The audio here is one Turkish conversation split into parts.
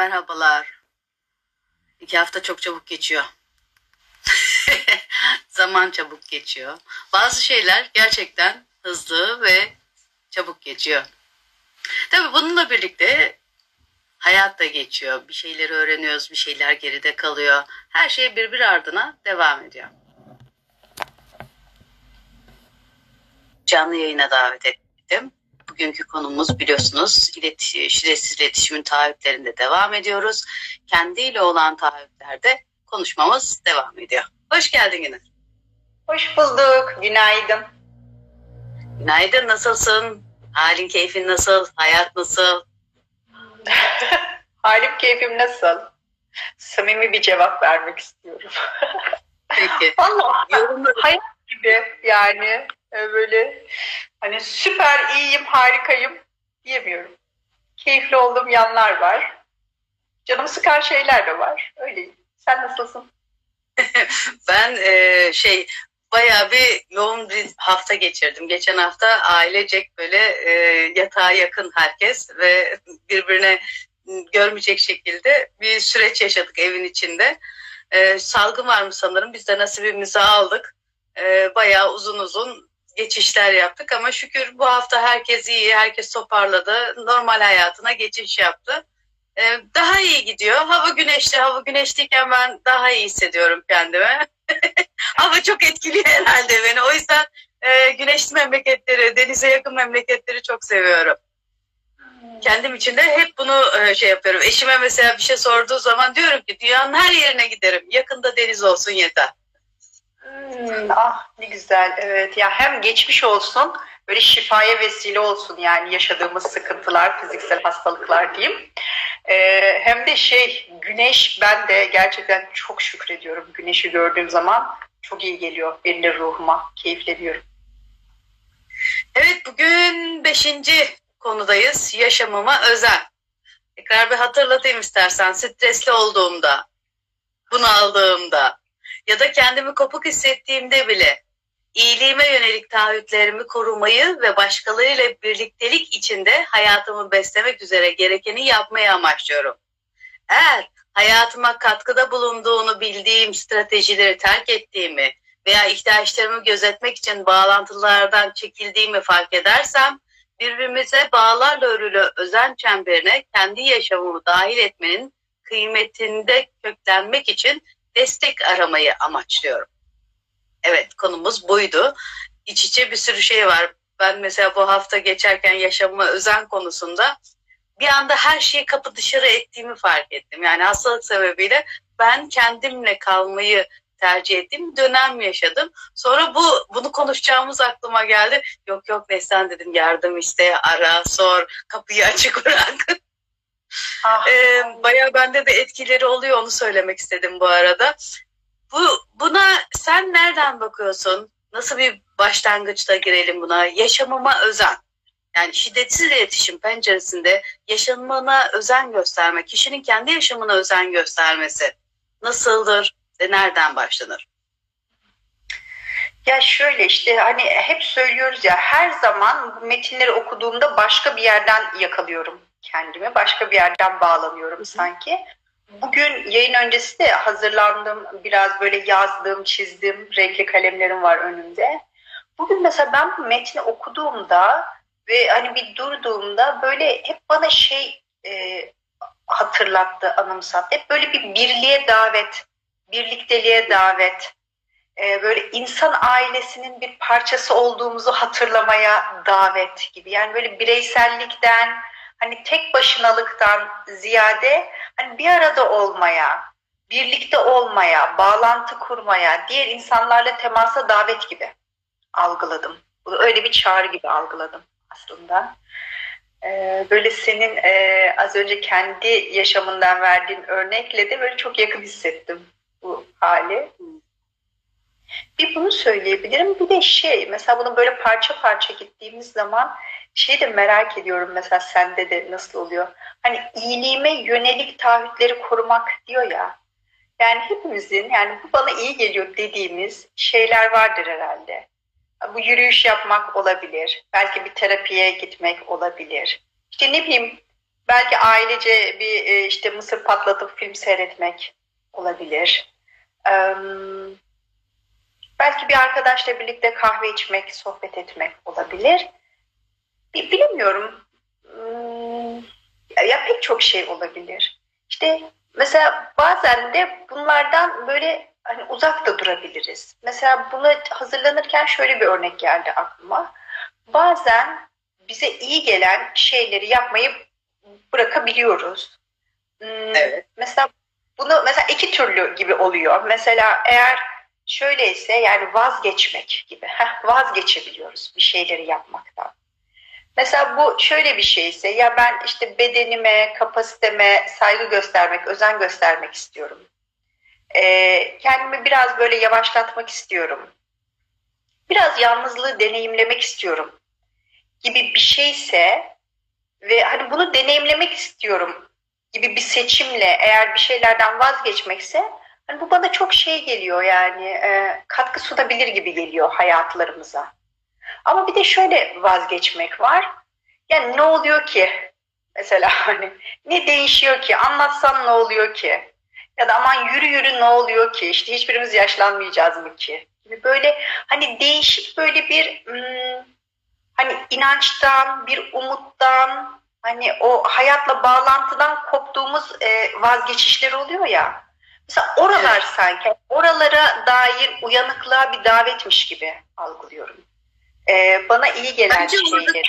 merhabalar. İki hafta çok çabuk geçiyor. Zaman çabuk geçiyor. Bazı şeyler gerçekten hızlı ve çabuk geçiyor. Tabii bununla birlikte hayat da geçiyor. Bir şeyleri öğreniyoruz, bir şeyler geride kalıyor. Her şey birbir ardına devam ediyor. Canlı yayına davet ettim. Bugünkü konumuz biliyorsunuz iletişim, ücretsiz iletişimin taahhütlerinde devam ediyoruz. Kendiyle olan taahhütlerde konuşmamız devam ediyor. Hoş geldin yine. Hoş bulduk. Günaydın. Günaydın. Nasılsın? Halin, keyfin nasıl? Hayat nasıl? Halim, keyfim nasıl? Samimi bir cevap vermek istiyorum. Peki. Valla hayat gibi yani böyle hani süper iyiyim, harikayım diyemiyorum. Keyifli olduğum yanlar var. Canımı sıkan şeyler de var. Öyleyim. Sen nasılsın? ben e, şey bayağı bir yoğun bir hafta geçirdim. Geçen hafta ailecek böyle e, yatağa yakın herkes ve birbirine görmeyecek şekilde bir süreç yaşadık evin içinde. E, salgın var mı sanırım biz de nasibimizi aldık. E, bayağı uzun uzun geçişler yaptık ama şükür bu hafta herkes iyi, herkes toparladı. Normal hayatına geçiş yaptı. Ee, daha iyi gidiyor. Hava güneşli, hava güneşliyken ben daha iyi hissediyorum kendimi. hava çok etkiliyor herhalde beni. O yüzden e, güneşli memleketleri, denize yakın memleketleri çok seviyorum. Kendim için de hep bunu e, şey yapıyorum. Eşime mesela bir şey sorduğu zaman diyorum ki dünyanın her yerine giderim. Yakında deniz olsun yeter. Hmm, ah ne güzel. Evet. Ya hem geçmiş olsun böyle şifaya vesile olsun yani yaşadığımız sıkıntılar fiziksel hastalıklar diyeyim. Ee, hem de şey güneş ben de gerçekten çok şükrediyorum güneşi gördüğüm zaman. Çok iyi geliyor benim ruhuma. Keyifleniyorum. Evet bugün beşinci konudayız. Yaşamıma özel. Tekrar bir hatırlatayım istersen. Stresli olduğumda, bunu aldığımda ya da kendimi kopuk hissettiğimde bile iyiliğime yönelik taahhütlerimi korumayı ve başkalarıyla birliktelik içinde hayatımı beslemek üzere gerekeni yapmayı amaçlıyorum. Eğer hayatıma katkıda bulunduğunu bildiğim stratejileri terk ettiğimi veya ihtiyaçlarımı gözetmek için bağlantılardan çekildiğimi fark edersem birbirimize bağlarla örülü özen çemberine kendi yaşamımı dahil etmenin kıymetinde köklenmek için destek aramayı amaçlıyorum. Evet konumuz buydu. İç içe bir sürü şey var. Ben mesela bu hafta geçerken yaşamıma özen konusunda bir anda her şeyi kapı dışarı ettiğimi fark ettim. Yani hastalık sebebiyle ben kendimle kalmayı tercih ettiğim dönem yaşadım. Sonra bu bunu konuşacağımız aklıma geldi. Yok yok Neslihan dedim yardım iste, ara, sor, kapıyı açık bırak. Ah. Ee, bayağı bende de etkileri oluyor onu söylemek istedim bu arada. Bu buna sen nereden bakıyorsun? Nasıl bir başlangıçta girelim buna? Yaşamıma özen. Yani şiddetsiz iletişim penceresinde yaşamına özen göstermek, kişinin kendi yaşamına özen göstermesi nasıldır ve nereden başlanır? Ya şöyle işte hani hep söylüyoruz ya her zaman bu metinleri okuduğumda başka bir yerden yakalıyorum kendimi. Başka bir yerden bağlanıyorum sanki. Bugün yayın öncesi de hazırlandım. Biraz böyle yazdım, çizdim. Renkli kalemlerim var önümde. Bugün mesela ben bu metni okuduğumda ve hani bir durduğumda böyle hep bana şey e, hatırlattı, anımsattı. Hep böyle bir birliğe davet, birlikteliğe davet, e, böyle insan ailesinin bir parçası olduğumuzu hatırlamaya davet gibi. Yani böyle bireysellikten, hani tek başınalıktan ziyade hani bir arada olmaya, birlikte olmaya, bağlantı kurmaya, diğer insanlarla temasa davet gibi algıladım. Bunu öyle bir çağrı gibi algıladım aslında. Ee, böyle senin e, az önce kendi yaşamından verdiğin örnekle de böyle çok yakın hissettim bu hali. Bir bunu söyleyebilirim. Bir de şey mesela bunu böyle parça parça gittiğimiz zaman şey de merak ediyorum mesela sende de nasıl oluyor? Hani iyiliğime yönelik taahhütleri korumak diyor ya. Yani hepimizin yani bu bana iyi geliyor dediğimiz şeyler vardır herhalde. Bu yürüyüş yapmak olabilir. Belki bir terapiye gitmek olabilir. İşte ne bileyim Belki ailece bir e, işte mısır patlatıp film seyretmek olabilir. Belki bir arkadaşla birlikte kahve içmek, sohbet etmek olabilir. Bilemiyorum. Hmm, ya pek çok şey olabilir. İşte mesela bazen de bunlardan böyle hani uzak da durabiliriz. Mesela buna hazırlanırken şöyle bir örnek geldi aklıma. Bazen bize iyi gelen şeyleri yapmayı bırakabiliyoruz. Hmm, evet. Mesela bunu mesela iki türlü gibi oluyor. Mesela eğer şöyleyse yani vazgeçmek gibi. Heh, vazgeçebiliyoruz bir şeyleri yapmaktan. Mesela bu şöyle bir şeyse ya ben işte bedenime, kapasiteme saygı göstermek, özen göstermek istiyorum. Ee, kendimi biraz böyle yavaşlatmak istiyorum. Biraz yalnızlığı deneyimlemek istiyorum gibi bir şeyse ve hani bunu deneyimlemek istiyorum gibi bir seçimle eğer bir şeylerden vazgeçmekse hani bu bana çok şey geliyor yani e, katkı sunabilir gibi geliyor hayatlarımıza. Ama bir de şöyle vazgeçmek var. Yani ne oluyor ki? Mesela hani ne değişiyor ki? Anlatsan ne oluyor ki? Ya da aman yürü yürü ne oluyor ki? İşte hiçbirimiz yaşlanmayacağız mı ki? Gibi böyle hani değişik böyle bir hmm, hani inançtan, bir umuttan, hani o hayatla bağlantıdan koptuğumuz e, vazgeçişler oluyor ya. Mesela oralar evet. sanki oralara dair uyanıklığa bir davetmiş gibi algılıyorum. Ee, bana iyi gelen Bence şeyleri.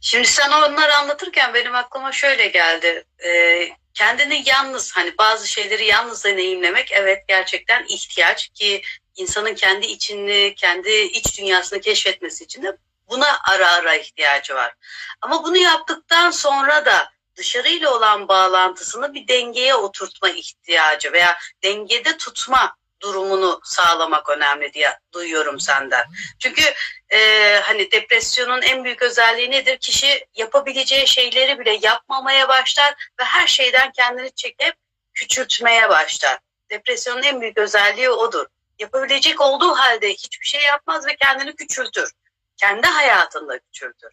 Şimdi sen onları anlatırken benim aklıma şöyle geldi. Ee, kendini yalnız hani bazı şeyleri yalnız deneyimlemek evet gerçekten ihtiyaç ki insanın kendi içini, kendi iç dünyasını keşfetmesi için de buna ara ara ihtiyacı var. Ama bunu yaptıktan sonra da dışarıyla olan bağlantısını bir dengeye oturtma ihtiyacı veya dengede tutma durumunu sağlamak önemli diye duyuyorum senden. Çünkü e, hani depresyonun en büyük özelliği nedir? Kişi yapabileceği şeyleri bile yapmamaya başlar ve her şeyden kendini çekip küçültmeye başlar. Depresyonun en büyük özelliği odur. Yapabilecek olduğu halde hiçbir şey yapmaz ve kendini küçültür. Kendi hayatında küçültür.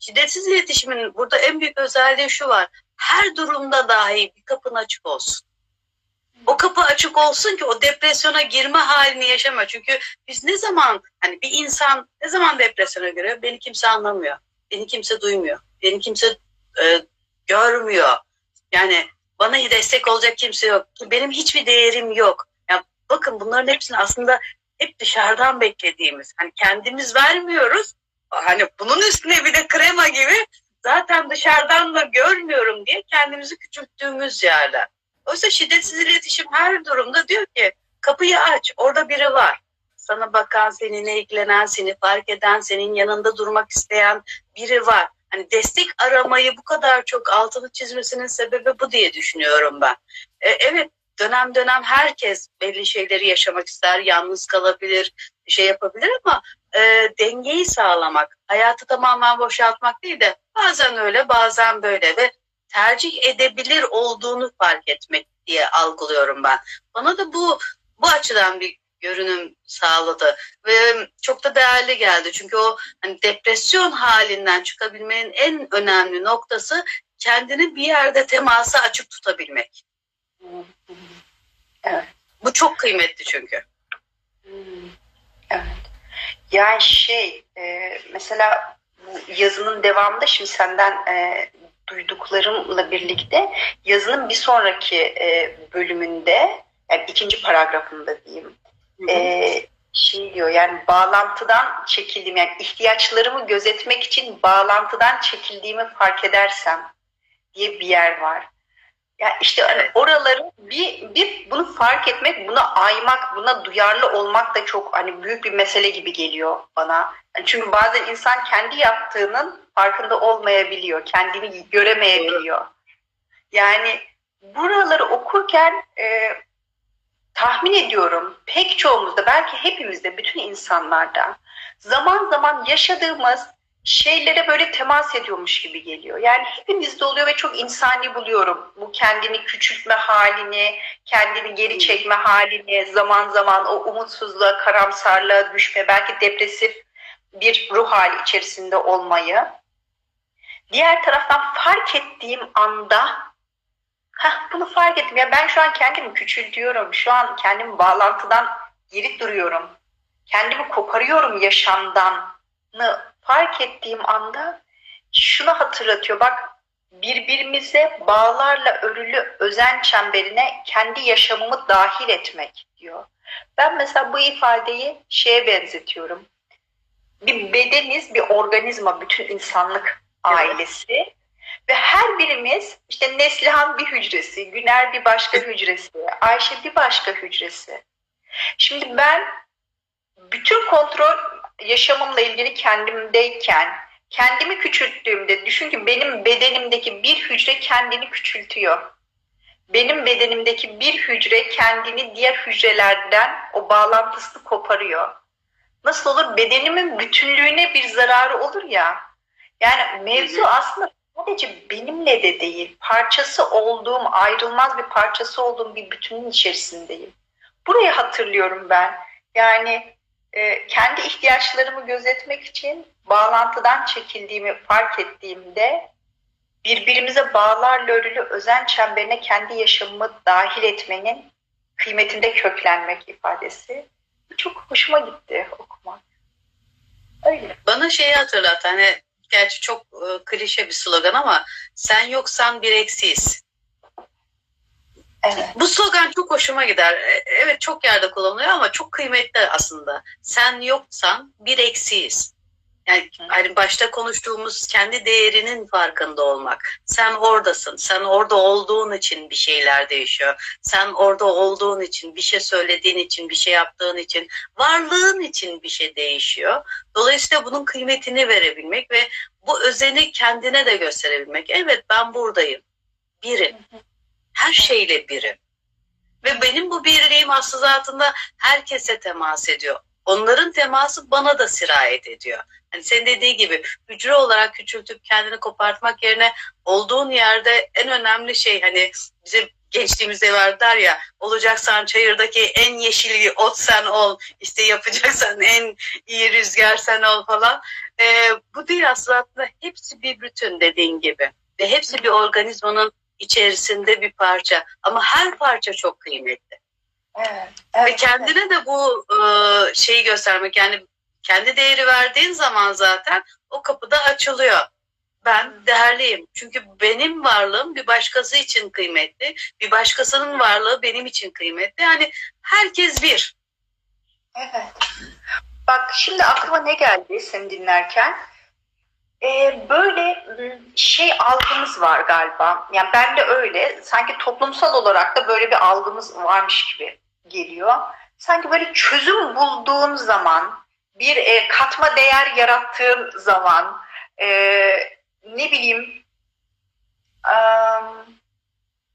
Şiddetsiz iletişimin burada en büyük özelliği şu var. Her durumda dahi bir kapın açık olsun o kapı açık olsun ki o depresyona girme halini yaşama. Çünkü biz ne zaman hani bir insan ne zaman depresyona giriyor? Beni kimse anlamıyor. Beni kimse duymuyor. Beni kimse e, görmüyor. Yani bana destek olacak kimse yok. Benim hiçbir değerim yok. Yani bakın bunların hepsini aslında hep dışarıdan beklediğimiz. Hani kendimiz vermiyoruz. Hani bunun üstüne bir de krema gibi zaten dışarıdan da görmüyorum diye kendimizi küçülttüğümüz yerler. Oysa şiddetsiz iletişim her durumda diyor ki kapıyı aç orada biri var. Sana bakan, seninle ilgilenen, seni fark eden, senin yanında durmak isteyen biri var. Hani destek aramayı bu kadar çok altını çizmesinin sebebi bu diye düşünüyorum ben. E, evet dönem dönem herkes belli şeyleri yaşamak ister, yalnız kalabilir, şey yapabilir ama e, dengeyi sağlamak, hayatı tamamen boşaltmak değil de bazen öyle bazen böyle ve tercih edebilir olduğunu fark etmek diye algılıyorum ben. Bana da bu bu açıdan bir görünüm sağladı ve çok da değerli geldi. Çünkü o hani depresyon halinden çıkabilmenin en önemli noktası kendini bir yerde teması açık tutabilmek. Evet. Bu çok kıymetli çünkü. Evet. Yani şey e, mesela bu yazının devamında şimdi senden e, duyduklarımla birlikte yazının bir sonraki e, bölümünde yani ikinci paragrafında diyeyim E, şey diyor yani bağlantıdan çekildiğim yani ihtiyaçlarımı gözetmek için bağlantıdan çekildiğimi fark edersem diye bir yer var. Ya yani işte hani oraları bir, bir bunu fark etmek, buna aymak, buna duyarlı olmak da çok hani büyük bir mesele gibi geliyor bana. Çünkü bazen insan kendi yaptığının farkında olmayabiliyor, kendini göremeyebiliyor. Yani buraları okurken e, tahmin ediyorum pek çoğumuzda, belki hepimizde, bütün insanlarda zaman zaman yaşadığımız şeylere böyle temas ediyormuş gibi geliyor. Yani hepimizde oluyor ve çok insani buluyorum. Bu kendini küçültme halini, kendini geri çekme halini, zaman zaman o umutsuzluğa, karamsarlığa düşme, belki depresif bir ruh hali içerisinde olmayı. Diğer taraftan fark ettiğim anda Heh, bunu fark ettim. Ya ben şu an kendimi küçültüyorum. Şu an kendimi bağlantıdan geri duruyorum. Kendimi koparıyorum yaşamdan fark ettiğim anda şunu hatırlatıyor. Bak birbirimize bağlarla örülü özen çemberine kendi yaşamımı dahil etmek diyor. Ben mesela bu ifadeyi şeye benzetiyorum. Bir bedeniz, bir organizma, bütün insanlık ailesi. Ve her birimiz işte Neslihan bir hücresi, Güner bir başka hücresi, Ayşe bir başka hücresi. Şimdi ben bütün kontrol yaşamımla ilgili kendimdeyken, kendimi küçülttüğümde düşün ki benim bedenimdeki bir hücre kendini küçültüyor. Benim bedenimdeki bir hücre kendini diğer hücrelerden o bağlantısını koparıyor. Nasıl olur? Bedenimin bütünlüğüne bir zararı olur ya. Yani mevzu aslında sadece benimle de değil, parçası olduğum, ayrılmaz bir parçası olduğum bir bütünün içerisindeyim. Burayı hatırlıyorum ben. Yani e, kendi ihtiyaçlarımı gözetmek için bağlantıdan çekildiğimi fark ettiğimde birbirimize bağlarla örülü özen çemberine kendi yaşamımı dahil etmenin kıymetinde köklenmek ifadesi. Çok hoşuma gitti okumak. Öyle. Bana şeyi hatırlat hani gerçi çok e, klişe bir slogan ama sen yoksan bir eksiyiz. Evet. Bu slogan çok hoşuma gider. E, evet çok yerde kullanılıyor ama çok kıymetli aslında. Sen yoksan bir eksiyiz. Yani hani başta konuştuğumuz kendi değerinin farkında olmak. Sen oradasın. Sen orada olduğun için bir şeyler değişiyor. Sen orada olduğun için, bir şey söylediğin için, bir şey yaptığın için, varlığın için bir şey değişiyor. Dolayısıyla bunun kıymetini verebilmek ve bu özeni kendine de gösterebilmek. Evet ben buradayım. Birim. Her şeyle birim. Ve benim bu birliğim aslında zatında herkese temas ediyor. Onların teması bana da sirayet ediyor. Hani senin dediği gibi hücre olarak küçültüp kendini kopartmak yerine olduğun yerde en önemli şey hani bize gençliğimizde vardır ya olacaksan çayırdaki en yeşil ot sen ol işte yapacaksan en iyi rüzgar sen ol falan. Ee, bu değil aslında hepsi bir bütün dediğin gibi ve hepsi bir organizmanın içerisinde bir parça ama her parça çok kıymetli. Evet, evet, Ve kendine evet. de bu e, şeyi göstermek yani kendi değeri verdiğin zaman zaten o kapı da açılıyor. Ben değerliyim. Çünkü benim varlığım bir başkası için kıymetli. Bir başkasının varlığı benim için kıymetli. Yani herkes bir. Evet. Bak şimdi aklıma ne geldi seni dinlerken? Ee, böyle ıı, şey algımız var galiba. Yani ben de öyle. Sanki toplumsal olarak da böyle bir algımız varmış gibi geliyor. Sanki böyle çözüm bulduğum zaman, bir e, katma değer yarattığım zaman, e, ne bileyim, e,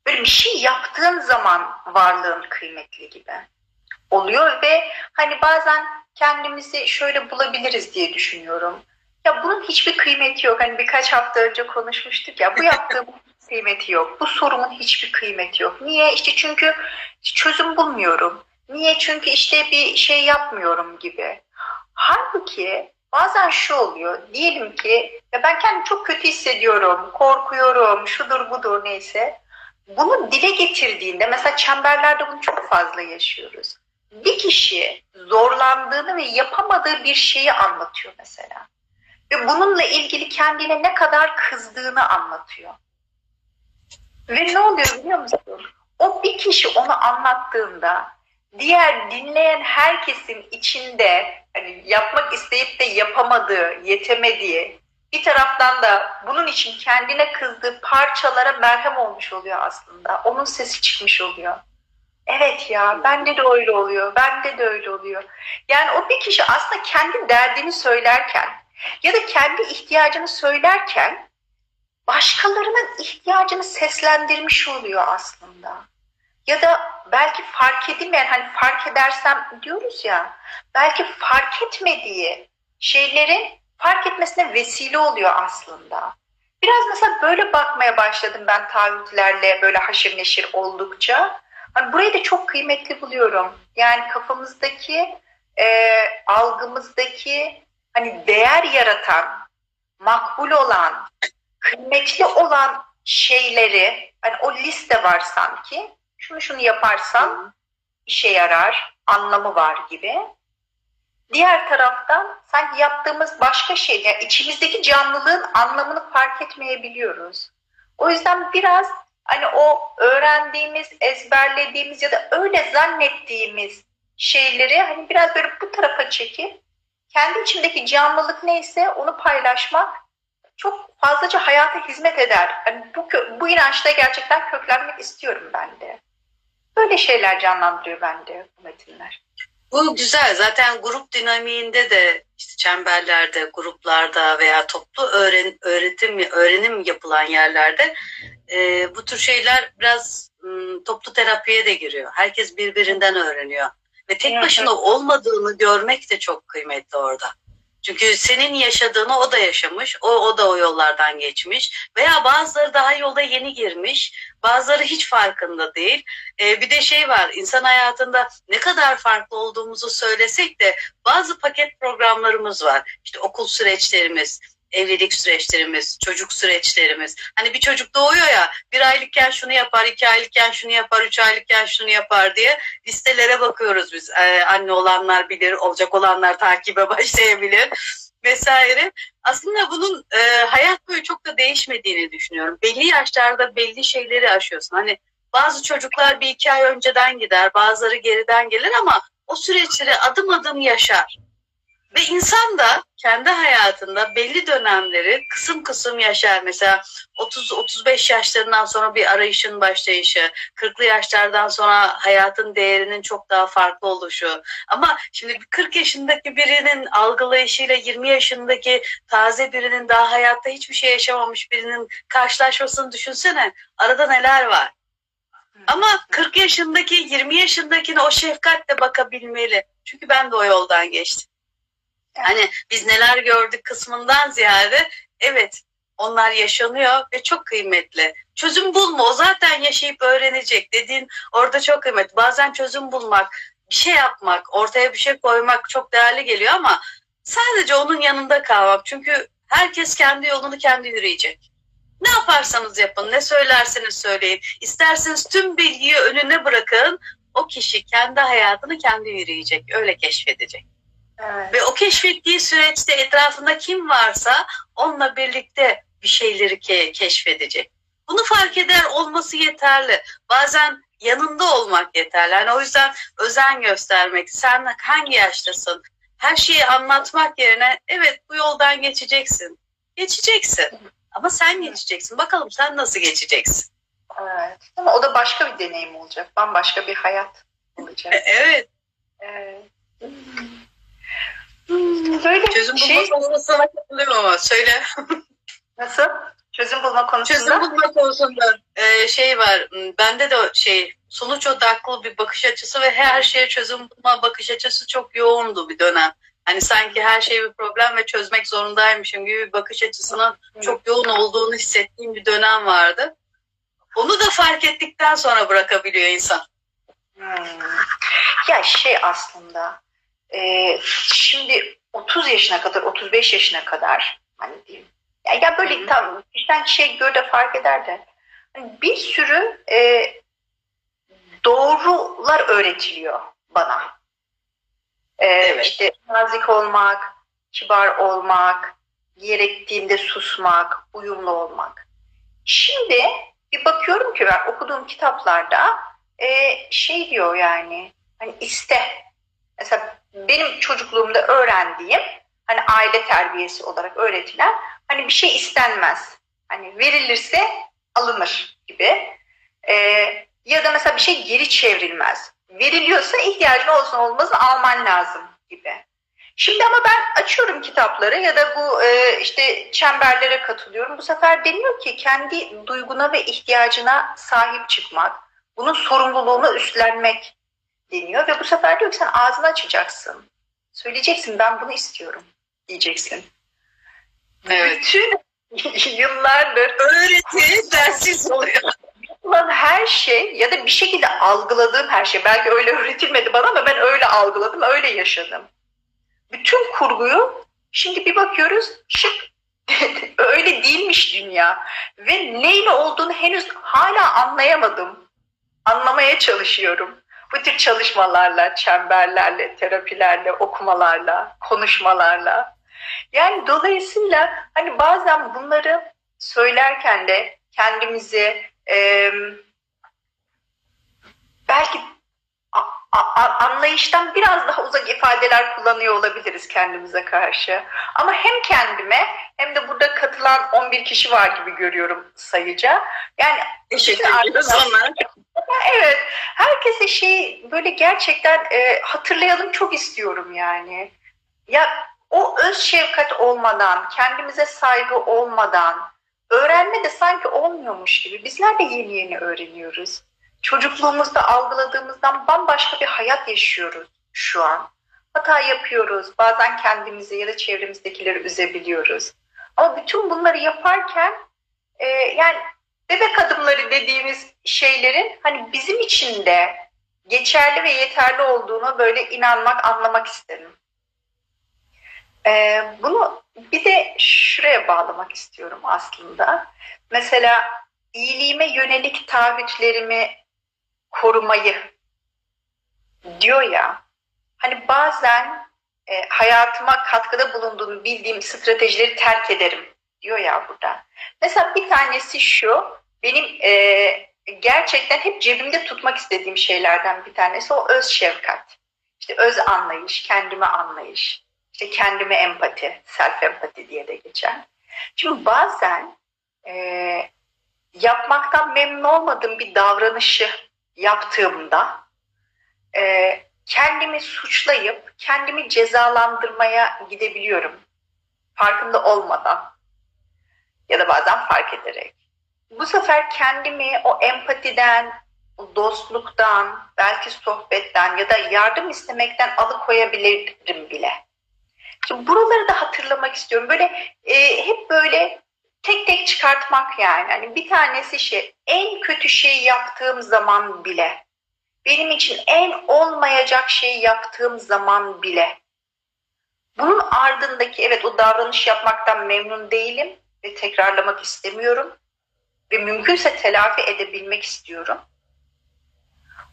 böyle bir şey yaptığım zaman varlığın kıymetli gibi oluyor ve hani bazen kendimizi şöyle bulabiliriz diye düşünüyorum. Ya bunun hiçbir kıymeti yok. Hani birkaç hafta önce konuşmuştuk ya bu yaptığım kıymeti yok. Bu sorumun hiçbir kıymeti yok. Niye? İşte çünkü çözüm bulmuyorum. Niye? Çünkü işte bir şey yapmıyorum gibi. Halbuki bazen şu oluyor. Diyelim ki ya ben kendimi çok kötü hissediyorum, korkuyorum, şudur budur neyse. Bunu dile getirdiğinde mesela çemberlerde bunu çok fazla yaşıyoruz. Bir kişi zorlandığını ve yapamadığı bir şeyi anlatıyor mesela. Ve bununla ilgili kendine ne kadar kızdığını anlatıyor. Ve ne oluyor biliyor musun? O bir kişi onu anlattığında diğer dinleyen herkesin içinde hani yapmak isteyip de yapamadığı, yetemediği bir taraftan da bunun için kendine kızdığı parçalara merhem olmuş oluyor aslında. Onun sesi çıkmış oluyor. Evet ya bende de öyle oluyor, bende de öyle oluyor. Yani o bir kişi aslında kendi derdini söylerken ya da kendi ihtiyacını söylerken başkalarının ihtiyacını seslendirmiş oluyor aslında. Ya da belki fark edilmeyen hani fark edersem diyoruz ya belki fark etmediği şeylerin fark etmesine vesile oluyor aslında. Biraz mesela böyle bakmaya başladım ben taahhütlerle böyle haşır neşir oldukça. Hani burayı da çok kıymetli buluyorum. Yani kafamızdaki, e, algımızdaki hani değer yaratan, makbul olan, kıymetli olan şeyleri hani o liste var sanki şunu şunu yaparsan işe yarar, anlamı var gibi. Diğer taraftan sanki yaptığımız başka şey, yani içimizdeki canlılığın anlamını fark etmeyebiliyoruz. O yüzden biraz hani o öğrendiğimiz, ezberlediğimiz ya da öyle zannettiğimiz şeyleri hani biraz böyle bu tarafa çekip kendi içimdeki canlılık neyse onu paylaşmak çok fazlaca hayata hizmet eder. Hani bu, bu inançta gerçekten köklenmek istiyorum ben de. Böyle şeyler canlandırıyor bende bu metinler. Bu güzel. Zaten grup dinamiğinde de işte çemberlerde, gruplarda veya toplu öğren, öğretim öğrenim yapılan yerlerde e, bu tür şeyler biraz m, toplu terapiye de giriyor. Herkes birbirinden öğreniyor. Ve tek başına olmadığını görmek de çok kıymetli orada. Çünkü senin yaşadığını o da yaşamış, o, o da o yollardan geçmiş veya bazıları daha yolda yeni girmiş, bazıları hiç farkında değil. Ee, bir de şey var, insan hayatında ne kadar farklı olduğumuzu söylesek de bazı paket programlarımız var. İşte okul süreçlerimiz, evlilik süreçlerimiz, çocuk süreçlerimiz. Hani bir çocuk doğuyor ya bir aylıkken şunu yapar, iki aylıkken şunu yapar, üç aylıkken şunu yapar diye listelere bakıyoruz biz. Ee, anne olanlar bilir, olacak olanlar takibe başlayabilir vesaire. Aslında bunun e, hayat boyu çok da değişmediğini düşünüyorum. Belli yaşlarda belli şeyleri aşıyorsun. Hani bazı çocuklar bir iki ay önceden gider, bazıları geriden gelir ama o süreçleri adım adım yaşar. Ve insan da kendi hayatında belli dönemleri kısım kısım yaşar. Mesela 30-35 yaşlarından sonra bir arayışın başlayışı, 40'lı yaşlardan sonra hayatın değerinin çok daha farklı oluşu. Ama şimdi 40 yaşındaki birinin algılayışıyla 20 yaşındaki taze birinin daha hayatta hiçbir şey yaşamamış birinin karşılaşmasını düşünsene. Arada neler var. Ama 40 yaşındaki 20 yaşındakine o şefkatle bakabilmeli. Çünkü ben de o yoldan geçtim. Hani biz neler gördük kısmından ziyade evet onlar yaşanıyor ve çok kıymetli. Çözüm bulma o zaten yaşayıp öğrenecek dediğin orada çok kıymetli. Bazen çözüm bulmak, bir şey yapmak, ortaya bir şey koymak çok değerli geliyor ama sadece onun yanında kalmak. Çünkü herkes kendi yolunu kendi yürüyecek. Ne yaparsanız yapın, ne söylerseniz söyleyin. İsterseniz tüm bilgiyi önüne bırakın. O kişi kendi hayatını kendi yürüyecek, öyle keşfedecek. Evet. Ve o keşfettiği süreçte etrafında kim varsa onunla birlikte bir şeyleri ke keşfedecek. Bunu fark eder olması yeterli. Bazen yanında olmak yeterli. Yani o yüzden özen göstermek. Sen hangi yaştasın? Her şeyi anlatmak yerine evet bu yoldan geçeceksin. Geçeceksin. Ama sen geçeceksin. Bakalım sen nasıl geçeceksin? Evet. Ama o da başka bir deneyim olacak. Bambaşka bir hayat olacak. Evet. Evet. Böyle Çözüm bulma şey... konusuna katılıyorum ama söyle. Nasıl? Çözüm bulma konusunda? Çözüm bulma konusunda e, şey var. Bende de şey sonuç odaklı bir bakış açısı ve her şeye çözüm bulma bakış açısı çok yoğundu bir dönem. Hani sanki her şey bir problem ve çözmek zorundaymışım gibi bir bakış açısının çok yoğun olduğunu hissettiğim bir dönem vardı. Onu da fark ettikten sonra bırakabiliyor insan. Hmm. Ya şey aslında e, şimdi 30 yaşına kadar, 35 yaşına kadar hani diyeyim. Yani ya böyle Hı-hı. tam kişiden kişiye göre de fark eder de hani bir sürü e, doğrular öğretiliyor bana. E, evet. İşte nazik olmak, kibar olmak, gerektiğinde susmak, uyumlu olmak. Şimdi bir bakıyorum ki ben okuduğum kitaplarda e, şey diyor yani hani iste. Mesela benim çocukluğumda öğrendiğim hani aile terbiyesi olarak öğretilen hani bir şey istenmez. Hani verilirse alınır gibi. Ee, ya da mesela bir şey geri çevrilmez. Veriliyorsa ihtiyacın olsun olmaz alman lazım gibi. Şimdi ama ben açıyorum kitapları ya da bu e, işte çemberlere katılıyorum. Bu sefer deniyor ki kendi duyguna ve ihtiyacına sahip çıkmak, bunun sorumluluğunu üstlenmek deniyor ve bu sefer diyor ki sen ağzını açacaksın. Söyleyeceksin ben bunu istiyorum diyeceksin. Evet. Bütün yıllardır öğreti dersiz oluyor. Yapılan her şey ya da bir şekilde algıladığım her şey belki öyle öğretilmedi bana ama ben öyle algıladım, öyle yaşadım. Bütün kurguyu şimdi bir bakıyoruz şık öyle değilmiş dünya. Ve neyle olduğunu henüz hala anlayamadım. Anlamaya çalışıyorum. Bu tür çalışmalarla, çemberlerle, terapilerle, okumalarla, konuşmalarla. Yani dolayısıyla hani bazen bunları söylerken de kendimizi e, belki anlayıştan biraz daha uzak ifadeler kullanıyor olabiliriz kendimize karşı. Ama hem kendime hem de burada katılan 11 kişi var gibi görüyorum sayıca. Yani Teşekkür ederiz Evet. Herkese şey böyle gerçekten e, hatırlayalım çok istiyorum yani. Ya o öz şefkat olmadan, kendimize saygı olmadan, öğrenme de sanki olmuyormuş gibi. Bizler de yeni yeni öğreniyoruz çocukluğumuzda algıladığımızdan bambaşka bir hayat yaşıyoruz şu an. Hata yapıyoruz, bazen kendimizi ya da çevremizdekileri üzebiliyoruz. Ama bütün bunları yaparken e, yani bebek adımları dediğimiz şeylerin hani bizim için de geçerli ve yeterli olduğunu böyle inanmak, anlamak isterim. E, bunu bir de şuraya bağlamak istiyorum aslında. Mesela iyiliğime yönelik taahhütlerimi korumayı diyor ya hani bazen e, hayatıma katkıda bulunduğunu bildiğim stratejileri terk ederim diyor ya burada. Mesela bir tanesi şu benim e, gerçekten hep cebimde tutmak istediğim şeylerden bir tanesi o öz şefkat. İşte öz anlayış, kendime anlayış, işte kendime empati, self empati diye de geçen. Şimdi bazen e, yapmaktan memnun olmadığım bir davranışı yaptığımda e, kendimi suçlayıp kendimi cezalandırmaya gidebiliyorum. Farkında olmadan ya da bazen fark ederek. Bu sefer kendimi o empatiden, dostluktan, belki sohbetten ya da yardım istemekten alıkoyabilirim bile. Şimdi buraları da hatırlamak istiyorum. Böyle e, hep böyle tek tek çıkartmak yani. Hani bir tanesi şey en kötü şeyi yaptığım zaman bile benim için en olmayacak şeyi yaptığım zaman bile bunun ardındaki evet o davranış yapmaktan memnun değilim ve tekrarlamak istemiyorum ve mümkünse telafi edebilmek istiyorum.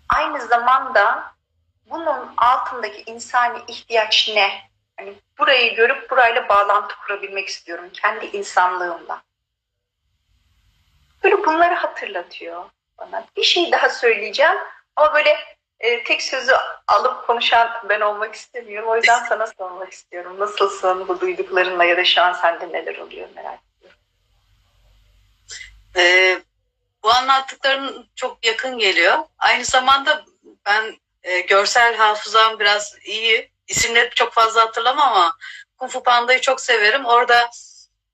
Aynı zamanda bunun altındaki insani ihtiyaç ne? Hani burayı görüp burayla bağlantı kurabilmek istiyorum kendi insanlığımla. Böyle bunları hatırlatıyor bana. Bir şey daha söyleyeceğim ama böyle e, tek sözü alıp konuşan ben olmak istemiyorum. O yüzden sana sormak istiyorum. Nasılsın bu duyduklarınla ya da şu an sende neler oluyor merak ediyorum. Ee, bu anlattıkların çok yakın geliyor. Aynı zamanda ben e, görsel hafızam biraz iyi isimleri çok fazla hatırlamam ama Kung Fu Panda'yı çok severim. Orada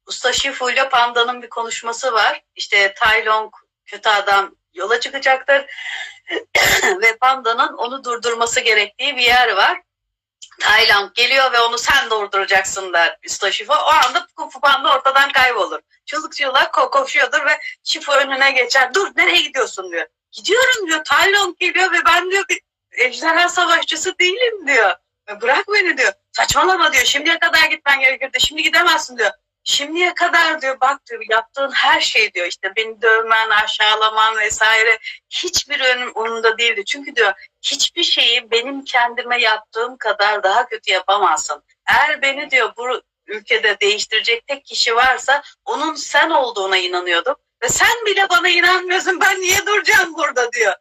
Usta Shifu ile Panda'nın bir konuşması var. İşte Tai Long kötü adam yola çıkacaktır ve Panda'nın onu durdurması gerektiği bir yer var. Tayland geliyor ve onu sen durduracaksın der Usta Shifu. O anda Kung Fu Panda ortadan kaybolur. Çığlık çığlığa koşuyordur ve Shifu önüne geçer. Dur nereye gidiyorsun diyor. Gidiyorum diyor. Tayland geliyor ve ben diyor bir ejderha savaşçısı değilim diyor. Bırak beni diyor. Saçmalama diyor. Şimdiye kadar gitmen gerekirdi. Şimdi gidemezsin diyor. Şimdiye kadar diyor bak diyor yaptığın her şey diyor işte beni dövmen, aşağılaman vesaire hiçbir önüm umurumda değildi. Çünkü diyor hiçbir şeyi benim kendime yaptığım kadar daha kötü yapamazsın. Eğer beni diyor bu ülkede değiştirecek tek kişi varsa onun sen olduğuna inanıyordum. Ve sen bile bana inanmıyorsun ben niye duracağım burada diyor.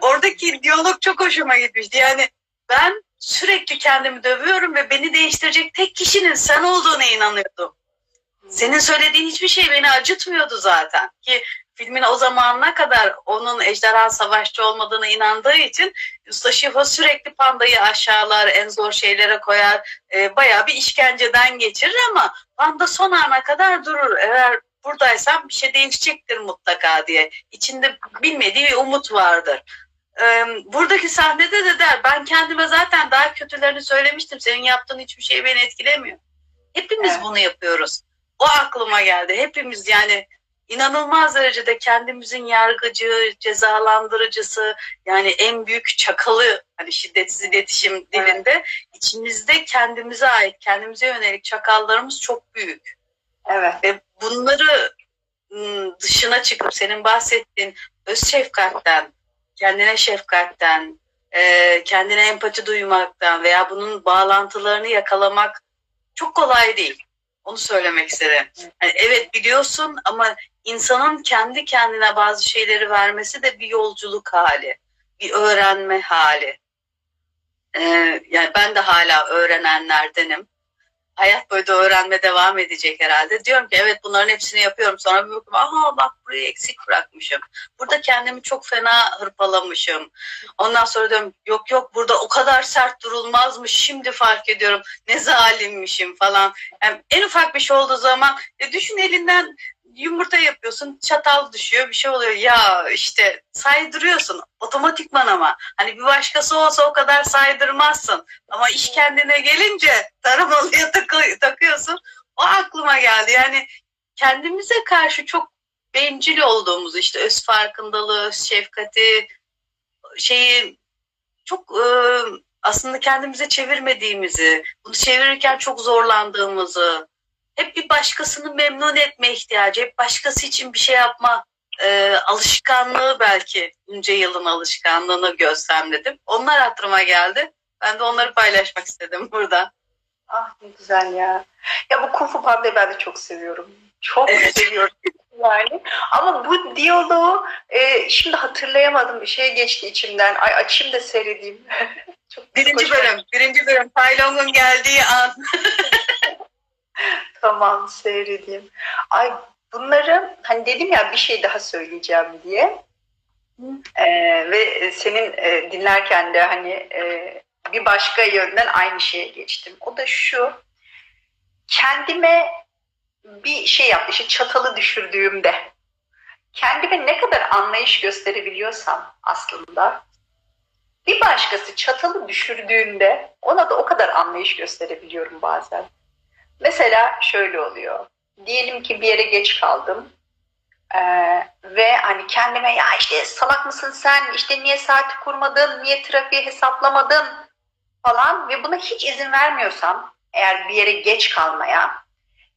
Oradaki diyalog çok hoşuma gitmişti. Yani ben sürekli kendimi dövüyorum ve beni değiştirecek tek kişinin sen olduğuna inanıyordum. Senin söylediğin hiçbir şey beni acıtmıyordu zaten. Ki filmin o zamanına kadar onun ejderha savaşçı olmadığına inandığı için Usta Şifa sürekli pandayı aşağılar, en zor şeylere koyar. E, bayağı bir işkenceden geçirir ama panda son ana kadar durur. Eğer buradaysam bir şey değişecektir mutlaka diye. İçinde bilmediği bir umut vardır buradaki sahnede de der ben kendime zaten daha kötülerini söylemiştim. Senin yaptığın hiçbir şey beni etkilemiyor. Hepimiz evet. bunu yapıyoruz. O aklıma geldi. Hepimiz yani inanılmaz derecede kendimizin yargıcı, cezalandırıcısı yani en büyük çakalı hani şiddetsiz iletişim dilinde evet. içimizde kendimize ait, kendimize yönelik çakallarımız çok büyük. Evet. Ve bunları dışına çıkıp senin bahsettiğin öz şefkatten, kendine şefkatten, e, kendine empati duymaktan veya bunun bağlantılarını yakalamak çok kolay değil. Onu söylemek istedim. Yani evet biliyorsun ama insanın kendi kendine bazı şeyleri vermesi de bir yolculuk hali, bir öğrenme hali. Ee, yani ben de hala öğrenenlerdenim. Hayat boyu da öğrenme devam edecek herhalde. Diyorum ki evet bunların hepsini yapıyorum. Sonra bir bakıyorum aha bak burayı eksik bırakmışım. Burada kendimi çok fena hırpalamışım. Ondan sonra diyorum yok yok burada o kadar sert durulmazmış. Şimdi fark ediyorum ne zalimmişim falan. Yani en ufak bir şey olduğu zaman e, düşün elinden yumurta yapıyorsun çatal düşüyor bir şey oluyor. Ya işte saydırıyorsun otomatikman ama. Hani bir başkası olsa o kadar saydırmazsın. Ama iş kendine gelince taramalıya takı, takıyorsun. O aklıma geldi. Yani kendimize karşı çok bencil olduğumuz işte öz farkındalığı şefkati şeyi çok e, aslında kendimize çevirmediğimizi bunu çevirirken çok zorlandığımızı hep bir başkasını memnun etme ihtiyacı, hep başkası için bir şey yapma e, alışkanlığı belki bunca yılın alışkanlığını gözlemledim. Onlar aklıma geldi. Ben de onları paylaşmak istedim burada. Ah ne güzel ya. Ya bu Kung Fu Panda'yı ben de çok seviyorum. Çok evet. seviyorum yani. Ama bu diyaloğu e, şimdi hatırlayamadım. Bir şey geçti içimden. Ay açayım da seyredeyim. çok birinci bölüm. Birinci bölüm. Tai Long'un geldiği an. tamam seyredeyim. Ay bunları hani dedim ya bir şey daha söyleyeceğim diye. Ee, ve senin e, dinlerken de hani e, bir başka yönden aynı şeye geçtim. O da şu. Kendime bir şey yaptı. İşte çatalı düşürdüğümde kendime ne kadar anlayış gösterebiliyorsam aslında bir başkası çatalı düşürdüğünde ona da o kadar anlayış gösterebiliyorum bazen. Mesela şöyle oluyor. Diyelim ki bir yere geç kaldım. Ee, ve hani kendime ya işte salak mısın sen? İşte niye saati kurmadın? Niye trafiği hesaplamadın? falan ve buna hiç izin vermiyorsam eğer bir yere geç kalmaya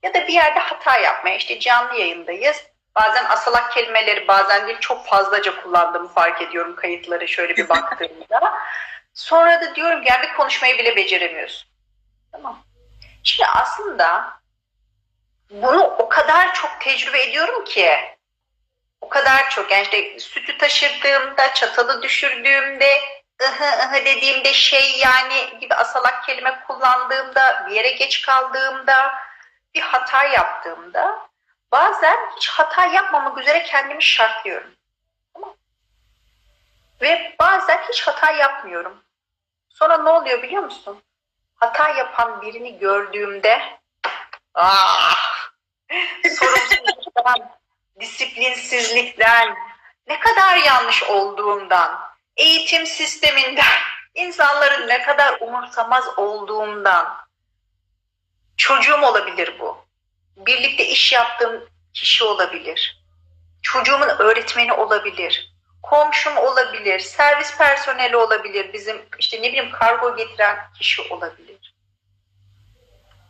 ya da bir yerde hata yapmaya işte canlı yayındayız. Bazen asalak kelimeleri bazen değil çok fazlaca kullandığımı fark ediyorum kayıtları şöyle bir baktığımda. Sonra da diyorum bir konuşmayı bile beceremiyorsun. Tamam Şimdi aslında bunu o kadar çok tecrübe ediyorum ki o kadar çok yani işte sütü taşırdığımda, çatalı düşürdüğümde, ıhı ıhı dediğimde şey yani gibi asalak kelime kullandığımda, bir yere geç kaldığımda, bir hata yaptığımda bazen hiç hata yapmamak üzere kendimi şartlıyorum. Ve bazen hiç hata yapmıyorum. Sonra ne oluyor biliyor musun? Hata yapan birini gördüğümde ah, sorumsuzluktan, disiplinsizlikten, ne kadar yanlış olduğumdan, eğitim sisteminden, insanların ne kadar umursamaz olduğundan, çocuğum olabilir bu. Birlikte iş yaptığım kişi olabilir. Çocuğumun öğretmeni olabilir komşum olabilir, servis personeli olabilir, bizim işte ne bileyim kargo getiren kişi olabilir.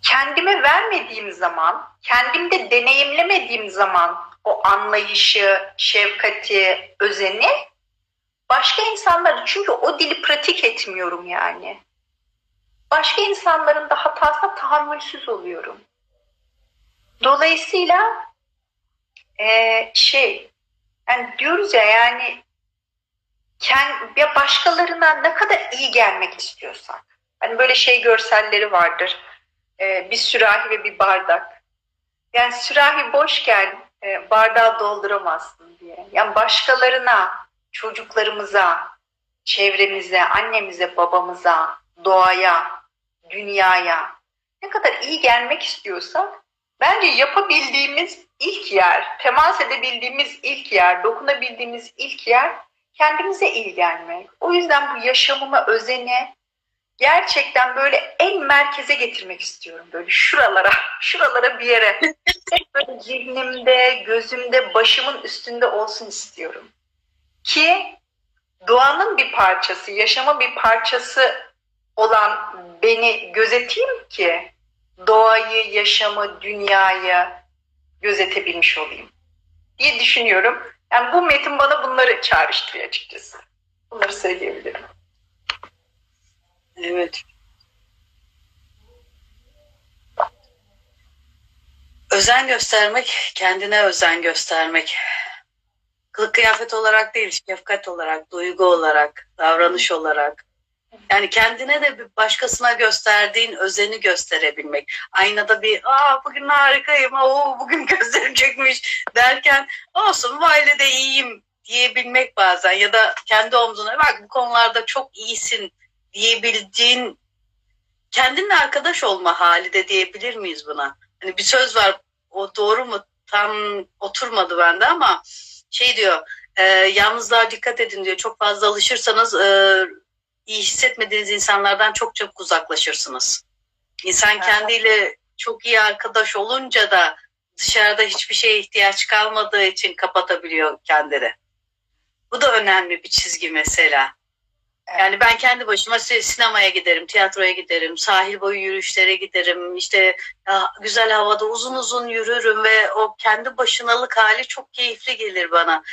Kendime vermediğim zaman, kendimde deneyimlemediğim zaman o anlayışı, şefkati, özeni başka insanlar çünkü o dili pratik etmiyorum yani. Başka insanların da hatasına tahammülsüz oluyorum. Dolayısıyla e, şey yani diyoruz ya yani kendi, ya başkalarına ne kadar iyi gelmek istiyorsak. Hani böyle şey görselleri vardır. Ee, bir sürahi ve bir bardak. Yani sürahi boşken e, bardağı dolduramazsın diye. Yani başkalarına, çocuklarımıza, çevremize, annemize, babamıza, doğaya, dünyaya ne kadar iyi gelmek istiyorsak bence yapabildiğimiz ilk yer, temas edebildiğimiz ilk yer, dokunabildiğimiz ilk yer kendimize iyi gelmek. O yüzden bu yaşamıma özeni gerçekten böyle en merkeze getirmek istiyorum. Böyle şuralara, şuralara bir yere. Böyle zihnimde, gözümde, başımın üstünde olsun istiyorum. Ki doğanın bir parçası, yaşamın bir parçası olan beni gözeteyim ki doğayı, yaşamı, dünyayı gözetebilmiş olayım diye düşünüyorum. Yani bu metin bana bunları çağrıştırıyor açıkçası. Bunları söyleyebilirim. Evet. Özen göstermek, kendine özen göstermek. Kılık kıyafet olarak değil, şefkat olarak, duygu olarak, davranış olarak. Yani kendine de bir başkasına gösterdiğin özeni gösterebilmek. Aynada bir aa bugün harikayım, oo bugün gözlerim çekmiş derken olsun bu ailede iyiyim. diyebilmek bazen. Ya da kendi omzuna bak bu konularda çok iyisin. diyebildiğin kendinle arkadaş olma hali de diyebilir miyiz buna? Hani bir söz var o doğru mu? tam oturmadı bende ama şey diyor e, yalnızlığa dikkat edin. diyor. Çok fazla alışırsanız e, iyi hissetmediğiniz insanlardan çok çabuk uzaklaşırsınız. İnsan kendiyle çok iyi arkadaş olunca da dışarıda hiçbir şeye ihtiyaç kalmadığı için kapatabiliyor kendini. Bu da önemli bir çizgi mesela. Yani ben kendi başıma sinemaya giderim, tiyatroya giderim, sahil boyu yürüyüşlere giderim. İşte güzel havada uzun uzun yürürüm ve o kendi başınalık hali çok keyifli gelir bana.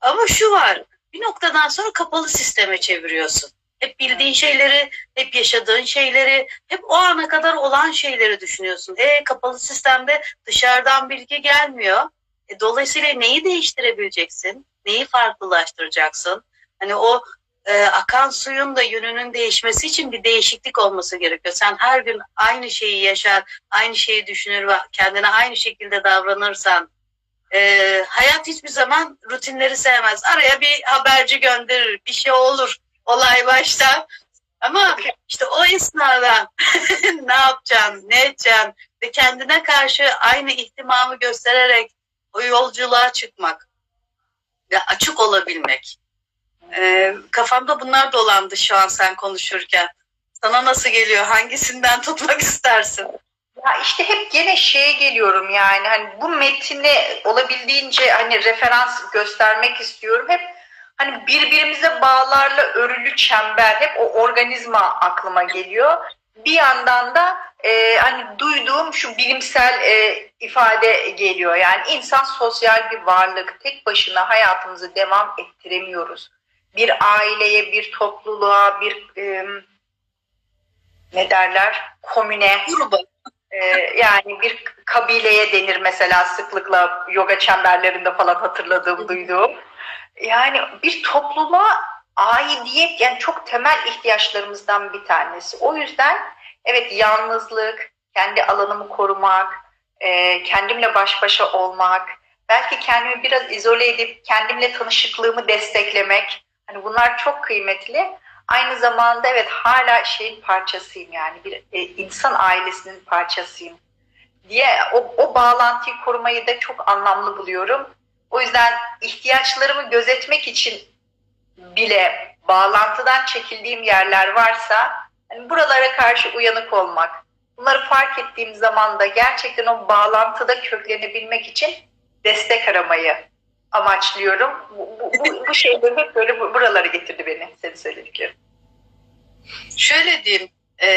Ama şu var, bir noktadan sonra kapalı sisteme çeviriyorsun. Hep bildiğin şeyleri, hep yaşadığın şeyleri, hep o ana kadar olan şeyleri düşünüyorsun. E kapalı sistemde dışarıdan bilgi gelmiyor. E, dolayısıyla neyi değiştirebileceksin? Neyi farklılaştıracaksın? Hani o e, akan suyun da yönünün değişmesi için bir değişiklik olması gerekiyor. Sen her gün aynı şeyi yaşar, aynı şeyi düşünür ve kendine aynı şekilde davranırsan e, hayat hiçbir zaman rutinleri sevmez. Araya bir haberci gönderir, bir şey olur, olay başta. Ama işte o esnada ne yapacaksın, ne edeceksin ve kendine karşı aynı ihtimamı göstererek o yolculuğa çıkmak ve açık olabilmek. Ee, kafamda bunlar dolandı şu an sen konuşurken. Sana nasıl geliyor? Hangisinden tutmak istersin? Ya işte hep gene şeye geliyorum yani hani bu metini olabildiğince hani referans göstermek istiyorum. Hep hani birbirimize bağlarla örülü çember hep o organizma aklıma geliyor. Bir yandan da e, hani duyduğum şu bilimsel e, ifade geliyor. Yani insan sosyal bir varlık. Tek başına hayatımızı devam ettiremiyoruz bir aileye, bir topluluğa, bir e, ne derler komüne e, yani bir kabileye denir mesela sıklıkla yoga çemberlerinde falan hatırladığım, duyduğum. Yani bir topluluğa aidiyet yani çok temel ihtiyaçlarımızdan bir tanesi. O yüzden evet yalnızlık, kendi alanımı korumak, e, kendimle baş başa olmak, belki kendimi biraz izole edip kendimle tanışıklığımı desteklemek, Hani bunlar çok kıymetli. Aynı zamanda evet hala şeyin parçasıyım yani bir e, insan ailesinin parçasıyım diye o, o bağlantıyı korumayı da çok anlamlı buluyorum. O yüzden ihtiyaçlarımı gözetmek için bile bağlantıdan çekildiğim yerler varsa yani buralara karşı uyanık olmak, bunları fark ettiğim zaman da gerçekten o bağlantıda köklenebilmek için destek aramayı amaçlıyorum. Bu, bu, bu, bu şeyler hep böyle buralara getirdi beni senin söylediklerin. Şöyle diyeyim, e,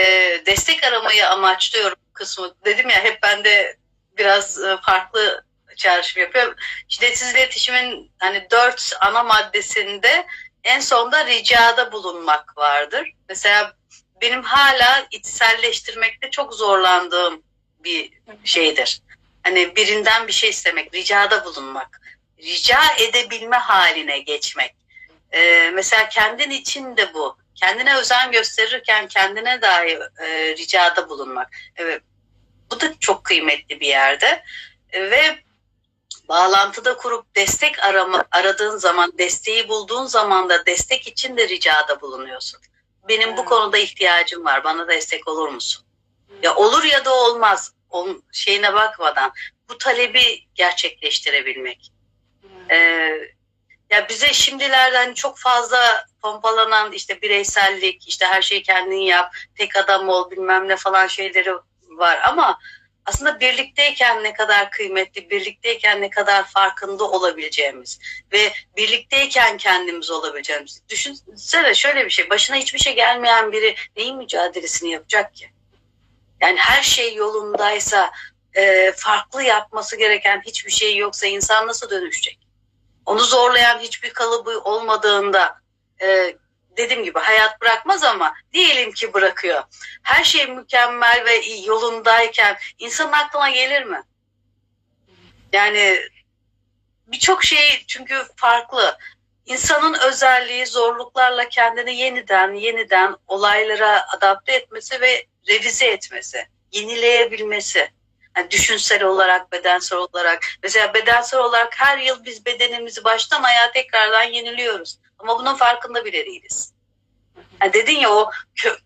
destek aramayı amaçlıyorum kısmı. Dedim ya hep ben de biraz e, farklı çağrışım yapıyorum. Şiddetsiz iletişimin hani dört ana maddesinde en sonda ricada bulunmak vardır. Mesela benim hala içselleştirmekte çok zorlandığım bir şeydir. Hani birinden bir şey istemek, ricada bulunmak rica edebilme haline geçmek. Ee, mesela kendin için de bu. Kendine özen gösterirken kendine dahi e, ricada bulunmak. Evet, bu da çok kıymetli bir yerde. Ve bağlantıda kurup destek arama, aradığın zaman, desteği bulduğun zaman da destek için de ricada bulunuyorsun. Benim bu konuda ihtiyacım var. Bana destek olur musun? Ya olur ya da olmaz. Onun şeyine bakmadan bu talebi gerçekleştirebilmek. E, ya bize şimdilerden çok fazla pompalanan işte bireysellik, işte her şeyi kendin yap, tek adam ol bilmem ne falan şeyleri var ama aslında birlikteyken ne kadar kıymetli, birlikteyken ne kadar farkında olabileceğimiz ve birlikteyken kendimiz olabileceğimiz. Düşünsene şöyle bir şey, başına hiçbir şey gelmeyen biri neyin mücadelesini yapacak ki? Yani her şey yolundaysa e, farklı yapması gereken hiçbir şey yoksa insan nasıl dönüşecek? Onu zorlayan hiçbir kalıbı olmadığında e, dediğim gibi hayat bırakmaz ama diyelim ki bırakıyor. Her şey mükemmel ve yolundayken insanın aklına gelir mi? Yani birçok şey çünkü farklı. İnsanın özelliği zorluklarla kendini yeniden yeniden olaylara adapte etmesi ve revize etmesi, yenileyebilmesi. Yani düşünsel olarak, bedensel olarak. Mesela bedensel olarak her yıl biz bedenimizi baştan ayağa tekrardan yeniliyoruz. Ama bunun farkında bile değiliz. Yani dedin ya o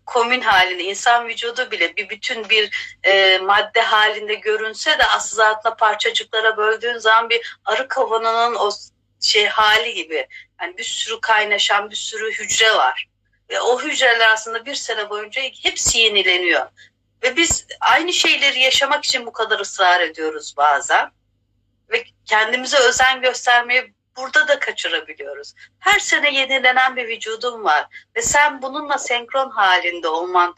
komün halinde insan vücudu bile bir bütün bir e, madde halinde görünse de aslında parçacıklara böldüğün zaman bir arı kovanının o şey hali gibi. Yani bir sürü kaynaşan bir sürü hücre var. Ve o hücreler aslında bir sene boyunca hepsi yenileniyor. Ve biz aynı şeyleri yaşamak için bu kadar ısrar ediyoruz bazen. Ve kendimize özen göstermeyi burada da kaçırabiliyoruz. Her sene yenilenen bir vücudum var ve sen bununla senkron halinde olman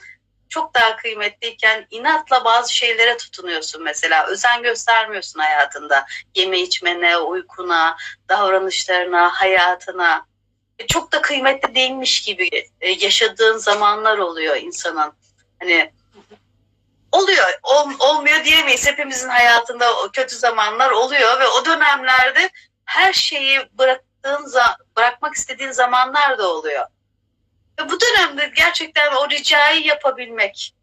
çok daha kıymetliyken inatla bazı şeylere tutunuyorsun mesela. Özen göstermiyorsun hayatında. Yeme içmene, uykuna, davranışlarına, hayatına. E çok da kıymetli değilmiş gibi e, yaşadığın zamanlar oluyor insanın. Hani oluyor, ol, olmuyor diyemeyiz. Hepimizin hayatında kötü zamanlar oluyor ve o dönemlerde her şeyi bıraktığın bırakmak istediğin zamanlar da oluyor. Ve bu dönemde gerçekten o ricayı yapabilmek.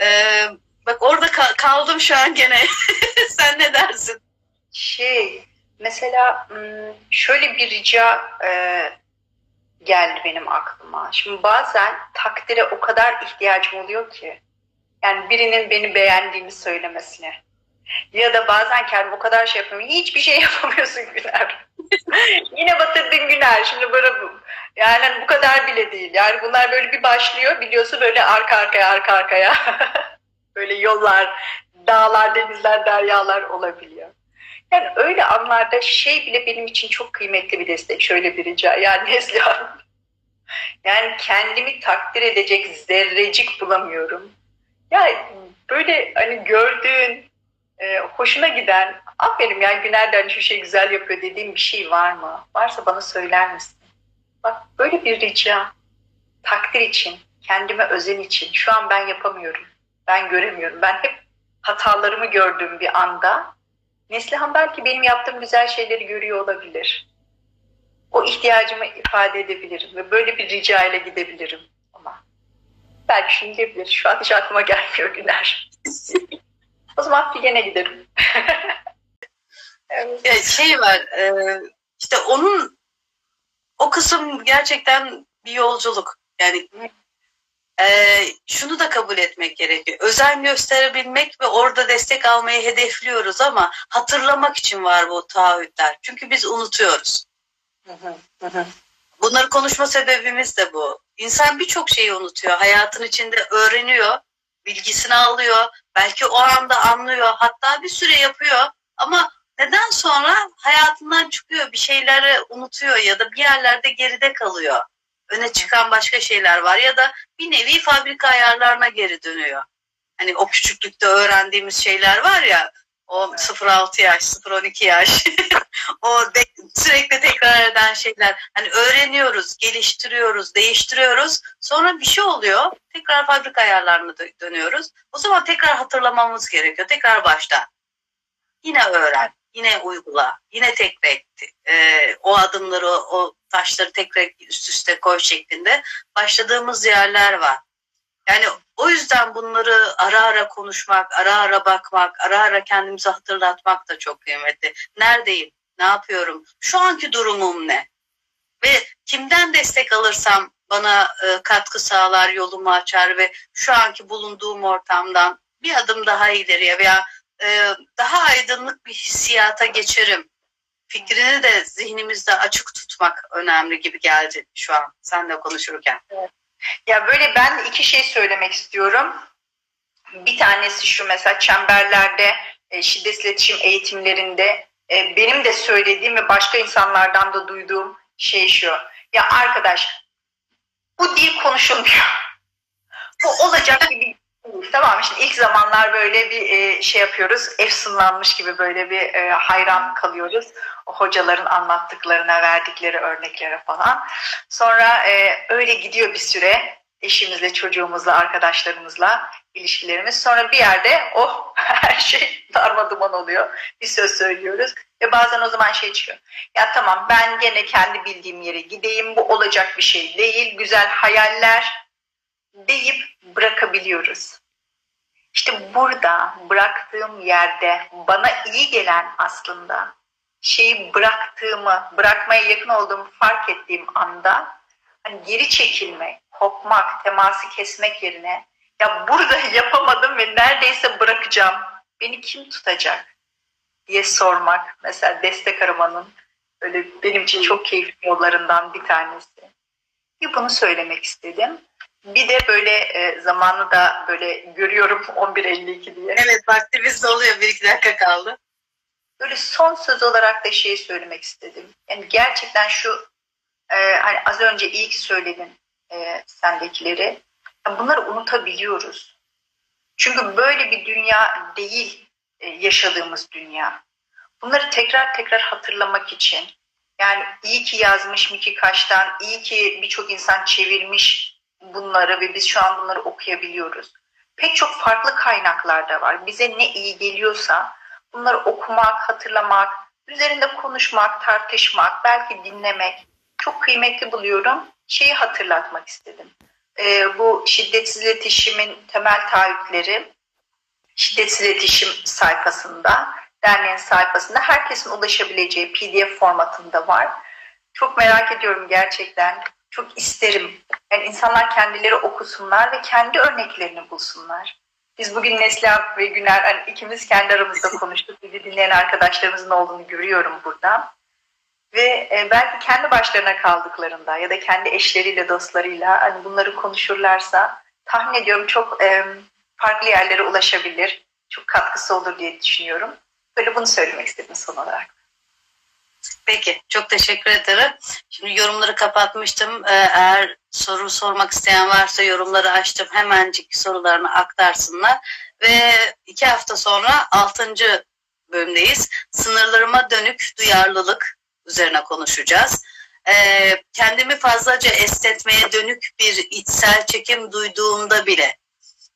Ee, bak orada kaldım şu an gene. Sen ne dersin? Şey, mesela şöyle bir rica e, geldi benim aklıma. Şimdi bazen takdire o kadar ihtiyacım oluyor ki. Yani birinin beni beğendiğini söylemesine. Ya da bazen kendim o kadar şey yapıyorum. Hiçbir şey yapamıyorsun Güner. Yine batırdın Güner. Şimdi böyle yani hani bu kadar bile değil. Yani bunlar böyle bir başlıyor. Biliyorsun böyle arka arkaya arka arkaya. böyle yollar, dağlar, denizler, deryalar olabiliyor. Yani öyle anlarda şey bile benim için çok kıymetli bir destek. Şöyle bir rica. Yani Neslihan. Yani kendimi takdir edecek zerrecik bulamıyorum. Yani böyle hani gördüğün, e, hoşuna giden, aferin ya Güner'den şu şey güzel yapıyor dediğim bir şey var mı? Varsa bana söyler misin? Bak böyle bir rica, takdir için, kendime özen için şu an ben yapamıyorum. Ben göremiyorum. Ben hep hatalarımı gördüğüm bir anda Neslihan belki benim yaptığım güzel şeyleri görüyor olabilir. O ihtiyacımı ifade edebilirim ve böyle bir rica ile gidebilirim belki şimdi diyebilir. Şu an hiç aklıma gelmiyor Güner. O zaman Figen'e giderim. evet. Şey var, e, işte onun o kısım gerçekten bir yolculuk. Yani e, şunu da kabul etmek gerekiyor. Özen gösterebilmek ve orada destek almayı hedefliyoruz ama hatırlamak için var bu taahhütler. Çünkü biz unutuyoruz. Bunları konuşma sebebimiz de bu. İnsan birçok şeyi unutuyor. Hayatın içinde öğreniyor, bilgisini alıyor, Belki o anda anlıyor, hatta bir süre yapıyor ama neden sonra hayatından çıkıyor, bir şeyleri unutuyor ya da bir yerlerde geride kalıyor. Öne çıkan başka şeyler var ya da bir nevi fabrika ayarlarına geri dönüyor. Hani o küçüklükte öğrendiğimiz şeyler var ya, o 0-6 yaş, 0-12 yaş, o de, sürekli tekrar eden şeyler. Hani öğreniyoruz, geliştiriyoruz, değiştiriyoruz. Sonra bir şey oluyor, tekrar fabrika ayarlarına dönüyoruz. O zaman tekrar hatırlamamız gerekiyor, tekrar baştan. Yine öğren, yine uygula, yine tekrar e, o adımları, o taşları tekrar üst üste koy şeklinde başladığımız yerler var. Yani o yüzden bunları ara ara konuşmak, ara ara bakmak, ara ara kendimize hatırlatmak da çok kıymetli. Neredeyim? Ne yapıyorum? Şu anki durumum ne? Ve kimden destek alırsam bana e, katkı sağlar, yolumu açar ve şu anki bulunduğum ortamdan bir adım daha ileriye veya e, daha aydınlık bir hissiyata geçerim. Fikrini de zihnimizde açık tutmak önemli gibi geldi şu an senle konuşurken. Evet. Ya böyle ben iki şey söylemek istiyorum. Bir tanesi şu mesela çemberlerde e, şiddet iletişim eğitimlerinde e, benim de söylediğim ve başka insanlardan da duyduğum şey şu. Ya arkadaş bu dil konuşulmuyor. Bu olacak gibi Tamam şimdi ilk zamanlar böyle bir e, şey yapıyoruz. Efsunlanmış gibi böyle bir e, hayran kalıyoruz. O hocaların anlattıklarına, verdikleri örneklere falan. Sonra e, öyle gidiyor bir süre eşimizle, çocuğumuzla, arkadaşlarımızla ilişkilerimiz. Sonra bir yerde oh her şey darma oluyor. Bir söz söylüyoruz ve bazen o zaman şey çıkıyor. Ya tamam ben gene kendi bildiğim yere gideyim. Bu olacak bir şey değil. Güzel hayaller deyip bırakabiliyoruz. İşte burada bıraktığım yerde bana iyi gelen aslında şeyi bıraktığımı, bırakmaya yakın olduğumu fark ettiğim anda hani geri çekilmek, kopmak, teması kesmek yerine ya burada yapamadım ve neredeyse bırakacağım. Beni kim tutacak diye sormak. Mesela destek aramanın öyle benim için çok keyifli yollarından bir tanesi. Bir bunu söylemek istedim. Bir de böyle e, zamanı da böyle görüyorum 11.52 diye. Evet vaktimiz doluyor bir iki dakika kaldı. Böyle son söz olarak da şeyi söylemek istedim. Yani gerçekten şu e, hani az önce ilk söyledin e, sendekileri. Yani bunları unutabiliyoruz. Çünkü böyle bir dünya değil e, yaşadığımız dünya. Bunları tekrar tekrar hatırlamak için yani iyi ki yazmış Miki Kaş'tan, iyi ki birçok insan çevirmiş bunları ve biz şu an bunları okuyabiliyoruz. Pek çok farklı kaynaklarda var. Bize ne iyi geliyorsa bunları okumak, hatırlamak, üzerinde konuşmak, tartışmak, belki dinlemek çok kıymetli buluyorum. Şeyi hatırlatmak istedim. Ee, bu şiddetsiz iletişimin temel taahhütleri şiddetsiz iletişim sayfasında, derneğin sayfasında herkesin ulaşabileceği pdf formatında var. Çok merak ediyorum gerçekten çok isterim. Yani insanlar kendileri okusunlar ve kendi örneklerini bulsunlar. Biz bugün Neslihan ve Güner hani ikimiz kendi aramızda konuştuk. Bizi dinleyen arkadaşlarımızın olduğunu görüyorum burada. Ve e, belki kendi başlarına kaldıklarında ya da kendi eşleriyle, dostlarıyla hani bunları konuşurlarsa tahmin ediyorum çok e, farklı yerlere ulaşabilir. Çok katkısı olur diye düşünüyorum. Böyle bunu söylemek istedim son olarak. Peki, çok teşekkür ederim. Şimdi yorumları kapatmıştım. Ee, eğer soru sormak isteyen varsa yorumları açtım. Hemencik sorularını aktarsınlar. Ve iki hafta sonra altıncı bölümdeyiz. Sınırlarıma dönük duyarlılık üzerine konuşacağız. Ee, kendimi fazlaca estetmeye dönük bir içsel çekim duyduğumda bile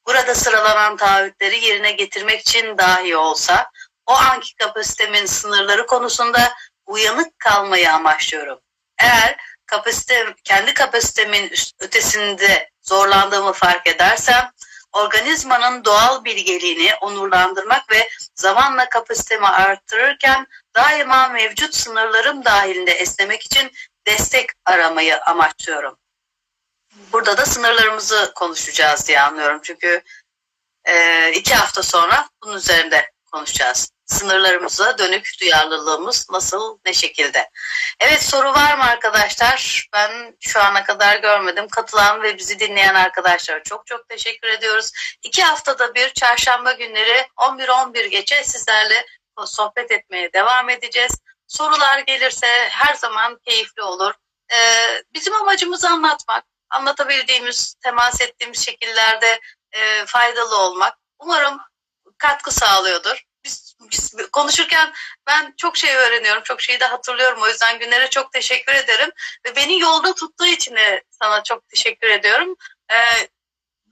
burada sıralanan taahhütleri yerine getirmek için dahi olsa o anki kapasitemin sınırları konusunda uyanık kalmayı amaçlıyorum. Eğer kapasite, kendi kapasitemin ötesinde zorlandığımı fark edersem organizmanın doğal bilgeliğini onurlandırmak ve zamanla kapasitemi arttırırken daima mevcut sınırlarım dahilinde esnemek için destek aramayı amaçlıyorum. Burada da sınırlarımızı konuşacağız diye anlıyorum. Çünkü e, iki hafta sonra bunun üzerinde konuşacağız sınırlarımıza dönük duyarlılığımız nasıl, ne şekilde? Evet soru var mı arkadaşlar? Ben şu ana kadar görmedim. Katılan ve bizi dinleyen arkadaşlara çok çok teşekkür ediyoruz. İki haftada bir çarşamba günleri 11-11 geçe sizlerle sohbet etmeye devam edeceğiz. Sorular gelirse her zaman keyifli olur. Ee, bizim amacımız anlatmak, anlatabildiğimiz, temas ettiğimiz şekillerde e, faydalı olmak. Umarım katkı sağlıyordur biz, biz konuşurken ben çok şey öğreniyorum. Çok şeyi de hatırlıyorum. O yüzden Güner'e çok teşekkür ederim. Ve beni yolda tuttuğu için de sana çok teşekkür ediyorum. Ee,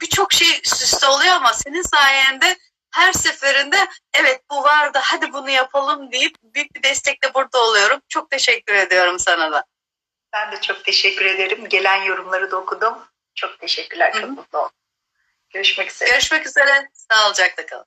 Birçok şey üst üste oluyor ama senin sayende her seferinde evet bu vardı hadi bunu yapalım deyip büyük bir destekle burada oluyorum. Çok teşekkür ediyorum sana da. Ben de çok teşekkür ederim. Gelen yorumları da okudum. Çok teşekkürler. Çok Hı-hı. mutlu oldum. Görüşmek üzere. Görüşmek üzere. Sağlıcakla kalın.